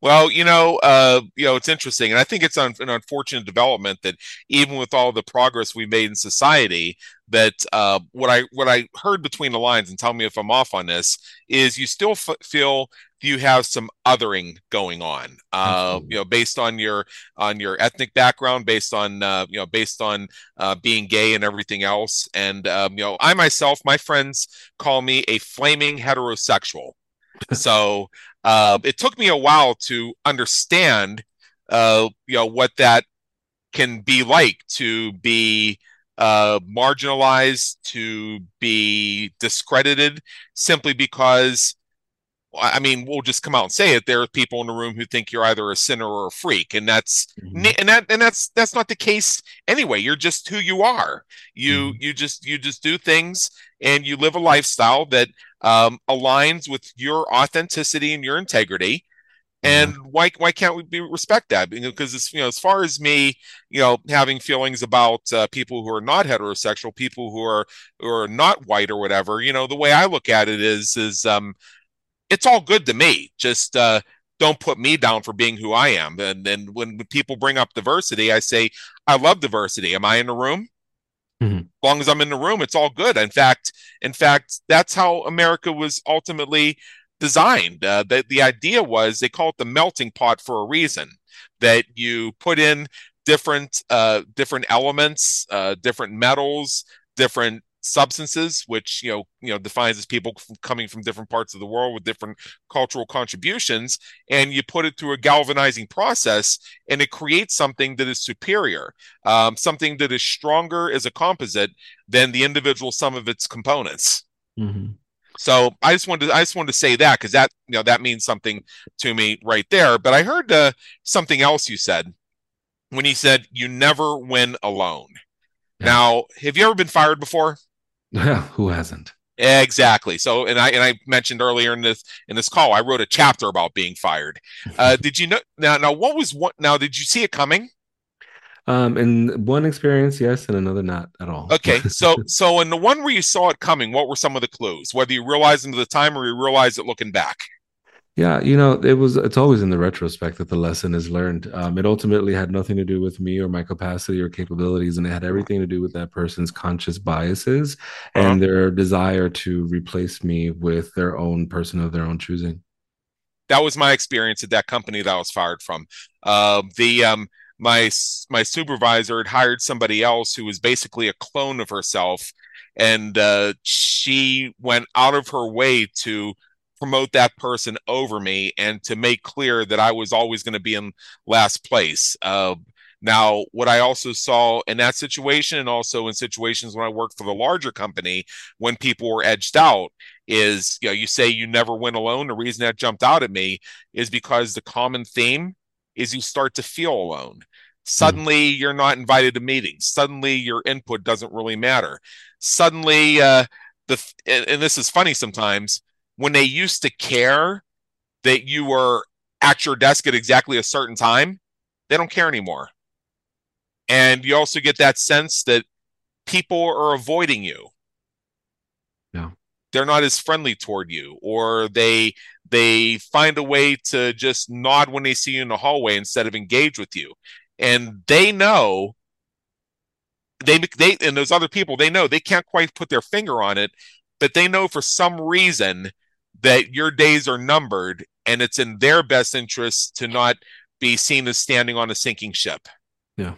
Well, you know, uh, you know, it's interesting, and I think it's un- an unfortunate development that even with all the progress we've made in society, that uh, what I what I heard between the lines, and tell me if I'm off on this, is you still f- feel you have some othering going on, uh, you know, based on your on your ethnic background, based on uh, you know, based on uh, being gay and everything else, and um, you know, I myself, my friends call me a flaming heterosexual. So uh, it took me a while to understand, uh, you know, what that can be like to be uh, marginalized, to be discredited, simply because. I mean, we'll just come out and say it. There are people in the room who think you're either a sinner or a freak, and that's mm-hmm. and that and that's that's not the case anyway. You're just who you are. You mm-hmm. you just you just do things and you live a lifestyle that um, aligns with your authenticity and your integrity. And mm-hmm. why why can't we be respect that? Because it's you know as far as me you know having feelings about uh, people who are not heterosexual people who are who are not white or whatever you know the way i look at it is is um it's all good to me. Just uh don't put me down for being who i am. And then when people bring up diversity i say i love diversity. Am i in the room Mm-hmm. As long as I'm in the room, it's all good. In fact, in fact, that's how America was ultimately designed. Uh, the, the idea was they call it the melting pot for a reason. That you put in different uh, different elements, uh, different metals, different substances, which you know you know defines as people coming from different parts of the world with different cultural contributions, and you put it through a galvanizing process, and it creates something that is superior, um, something that is stronger as a composite than the individual sum of its components. Mm-hmm. So I just wanted to, I just wanted to say that because that you know that means something to me right there. But I heard uh, something else you said when you said you never win alone. Yeah. Now, have you ever been fired before? Yeah, who hasn't? Exactly. So, and I and I mentioned earlier in this in this call, I wrote a chapter about being fired. [LAUGHS] Uh, did you know? Now, now, what was what? Now, did you see it coming? Um, in one experience, yes, and another not at all. Okay, [LAUGHS] so so in the one where you saw it coming, what were some of the clues? Whether you realized them at the time or you realized it looking back. Yeah, you know, it was. It's always in the retrospect that the lesson is learned. Um, it ultimately had nothing to do with me or my capacity or capabilities, and it had everything to do with that person's conscious biases uh-huh. and their desire to replace me with their own person of their own choosing. That was my experience at that company that I was fired from. Uh, the um, my my supervisor had hired somebody else who was basically a clone of herself and uh, she went out of her way to promote that person over me and to make clear that I was always going to be in last place. Uh, now, what I also saw in that situation, and also in situations when I worked for the larger company, when people were edged out, is you know you say you never win alone. The reason that jumped out at me is because the common theme is you start to feel alone. Suddenly, mm. you're not invited to meetings. Suddenly, your input doesn't really matter. Suddenly, uh, the and this is funny sometimes when they used to care that you were at your desk at exactly a certain time, they don't care anymore. And you also get that sense that people are avoiding you. Yeah. They're not as friendly toward you, or they they find a way to just nod when they see you in the hallway instead of engage with you and they know they they and those other people they know they can't quite put their finger on it but they know for some reason that your days are numbered and it's in their best interest to not be seen as standing on a sinking ship. Yeah.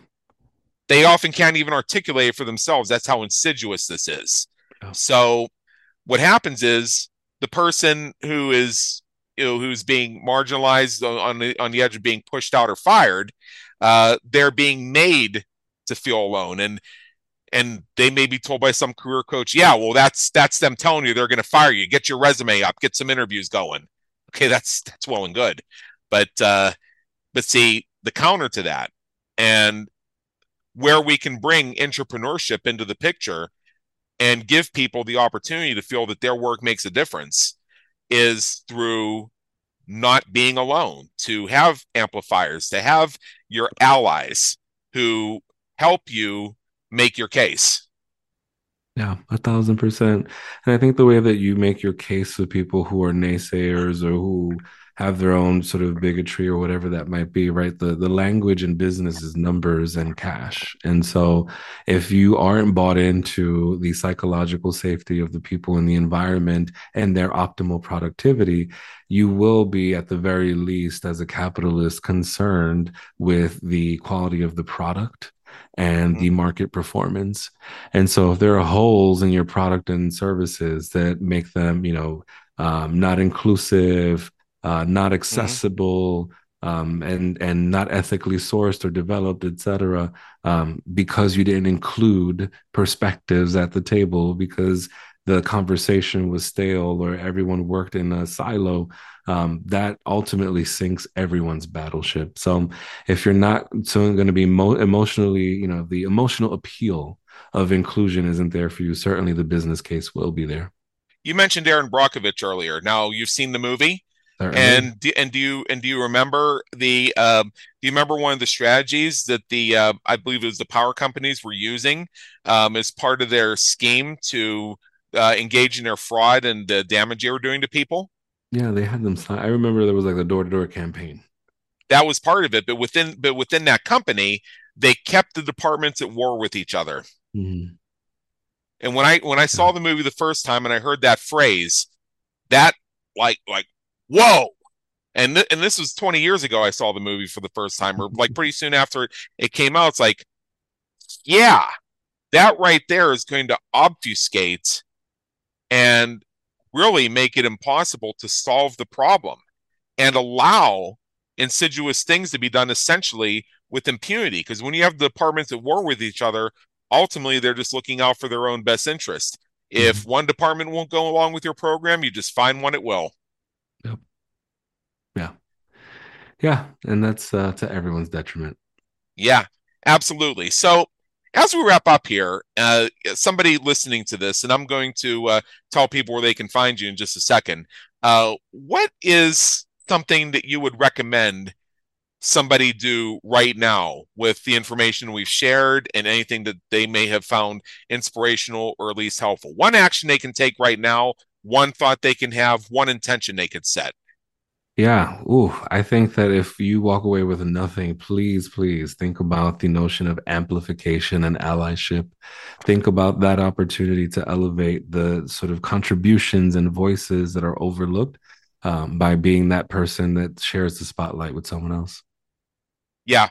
They often can't even articulate it for themselves. That's how insidious this is. Oh. so what happens is the person who is you know who's being marginalized on the on the edge of being pushed out or fired uh, they're being made to feel alone. And and they may be told by some career coach yeah well that's that's them telling you they're going to fire you. Get your resume up. Get some interviews going. Okay that's that's well and good. But uh but see the counter to that and where we can bring intrapreneurship into the picture and give people the opportunity to feel that their work makes a difference is through not being alone, to have amplifiers, to have your allies who help you make your case. Yeah, a thousand percent. And I think the way that you make your case with people who are naysayers or who have their own sort of bigotry or whatever that might be, right? The the language in business is numbers and cash. And so if you aren't bought into the psychological safety of the people in the environment and their optimal productivity, you will be at the very least as a capitalist concerned with the quality of the product and mm-hmm. the market performance. And so if there are holes in your product and services that make them, you know, um, not inclusive, uh, not mm-hmm. accessible, mm-hmm. um, and and not ethically sourced or developed, etc., um, because you didn't include perspectives at the table because the conversation was stale or everyone worked in a silo. Um, that ultimately sinks everyone's battleship. So if you're not so going to be mo- emotionally, you know, the emotional appeal of inclusion isn't there for you, certainly the business case will be there. You mentioned Erin Brockovich earlier. Now you've seen the movie. And do, and do you and do you remember the um, do you remember one of the strategies that the uh, I believe it was the power companies were using um, as part of their scheme to uh, engage in their fraud and the damage they were doing to people? Yeah, they had them. Sign. I remember there was like a door to door campaign. That was part of it, but within but within that company, they kept the departments at war with each other. Mm-hmm. And when I when I saw the movie the first time and I heard that phrase, that like like whoa and th- and this was 20 years ago i saw the movie for the first time or like pretty soon after it, it came out it's like yeah that right there is going to obfuscate and really make it impossible to solve the problem and allow insidious things to be done essentially with impunity because when you have the departments at war with each other ultimately they're just looking out for their own best interest If mm-hmm. one department won't go along with your program, you just find one it will. Yep. Yeah. Yeah. And that's uh, to everyone's detriment. Yeah, absolutely. So as we wrap up here, uh, somebody listening to this, and I'm going to uh, tell people where they can find you in just a second. Uh, what is something that you would recommend somebody do right now with the information we've shared and anything that they may have found inspirational or at least helpful? One action they can take right now, one thought they can have, one intention they could set. Yeah. Ooh, I think that if you walk away with nothing, please, please think about the notion of amplification and allyship. Think about that opportunity to elevate the sort of contributions and voices that are overlooked um, by being that person that shares the spotlight with someone else. Yeah.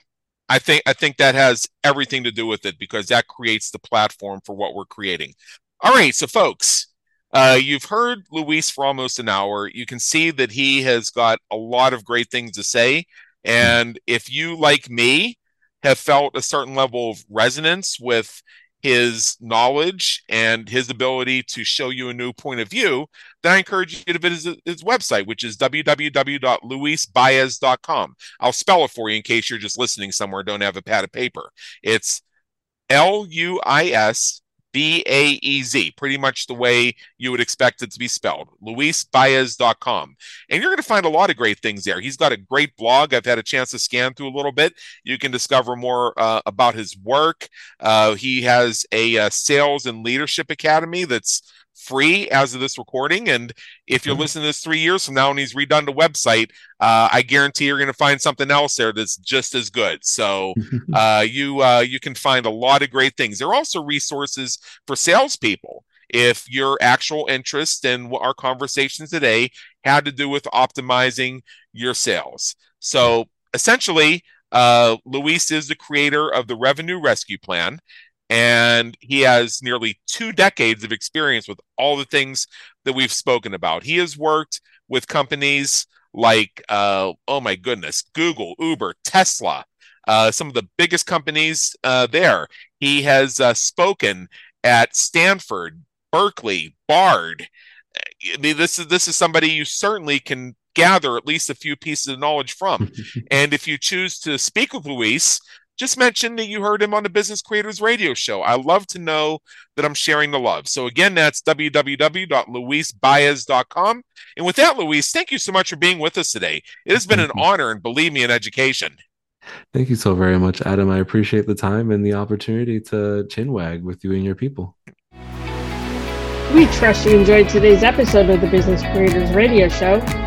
I think I think that has everything to do with it because that creates the platform for what we're creating. All right, so folks, uh, you've heard Luis for almost an hour. You can see that he has got a lot of great things to say. And if you, like me, have felt a certain level of resonance with his knowledge and his ability to show you a new point of view, then I encourage you to visit his website, which is www.luisbaez.com. I'll spell it for you in case you're just listening somewhere, don't have a pad of paper. It's L U I S B A E Z, pretty much the way you would expect it to be spelled. LuisBaez.com. And you're going to find a lot of great things there. He's got a great blog. I've had a chance to scan through a little bit. You can discover more uh, about his work. Uh, he has a uh, sales and leadership academy that's free as of this recording. And if you're mm-hmm. listening to this three years from now and he's redone the website, uh, I guarantee you're going to find something else there that's just as good. So [LAUGHS] uh, you uh, you can find a lot of great things. There are also resources for salespeople. If your actual interest in our conversation today had to do with optimizing your sales, so essentially, uh, Luis is the creator of the Revenue Rescue Plan and he has nearly two decades of experience with all the things that we've spoken about. He has worked with companies like, uh, oh my goodness, Google, Uber, Tesla, uh, some of the biggest companies uh, there. He has uh, spoken at Stanford, Berkeley, Bard. This is this is somebody you certainly can gather at least a few pieces of knowledge from. [LAUGHS] and if you choose to speak with Luis, just mention that you heard him on the Business Creators Radio Show. I love to know that I'm sharing the love. So again, that's www.luisbaez.com. And with that, Luis, thank you so much for being with us today. It has been an honor and believe me, an education. Thank you so very much, Adam. I appreciate the time and the opportunity to chinwag with you and your people. We trust you enjoyed today's episode of the Business Creators Radio Show.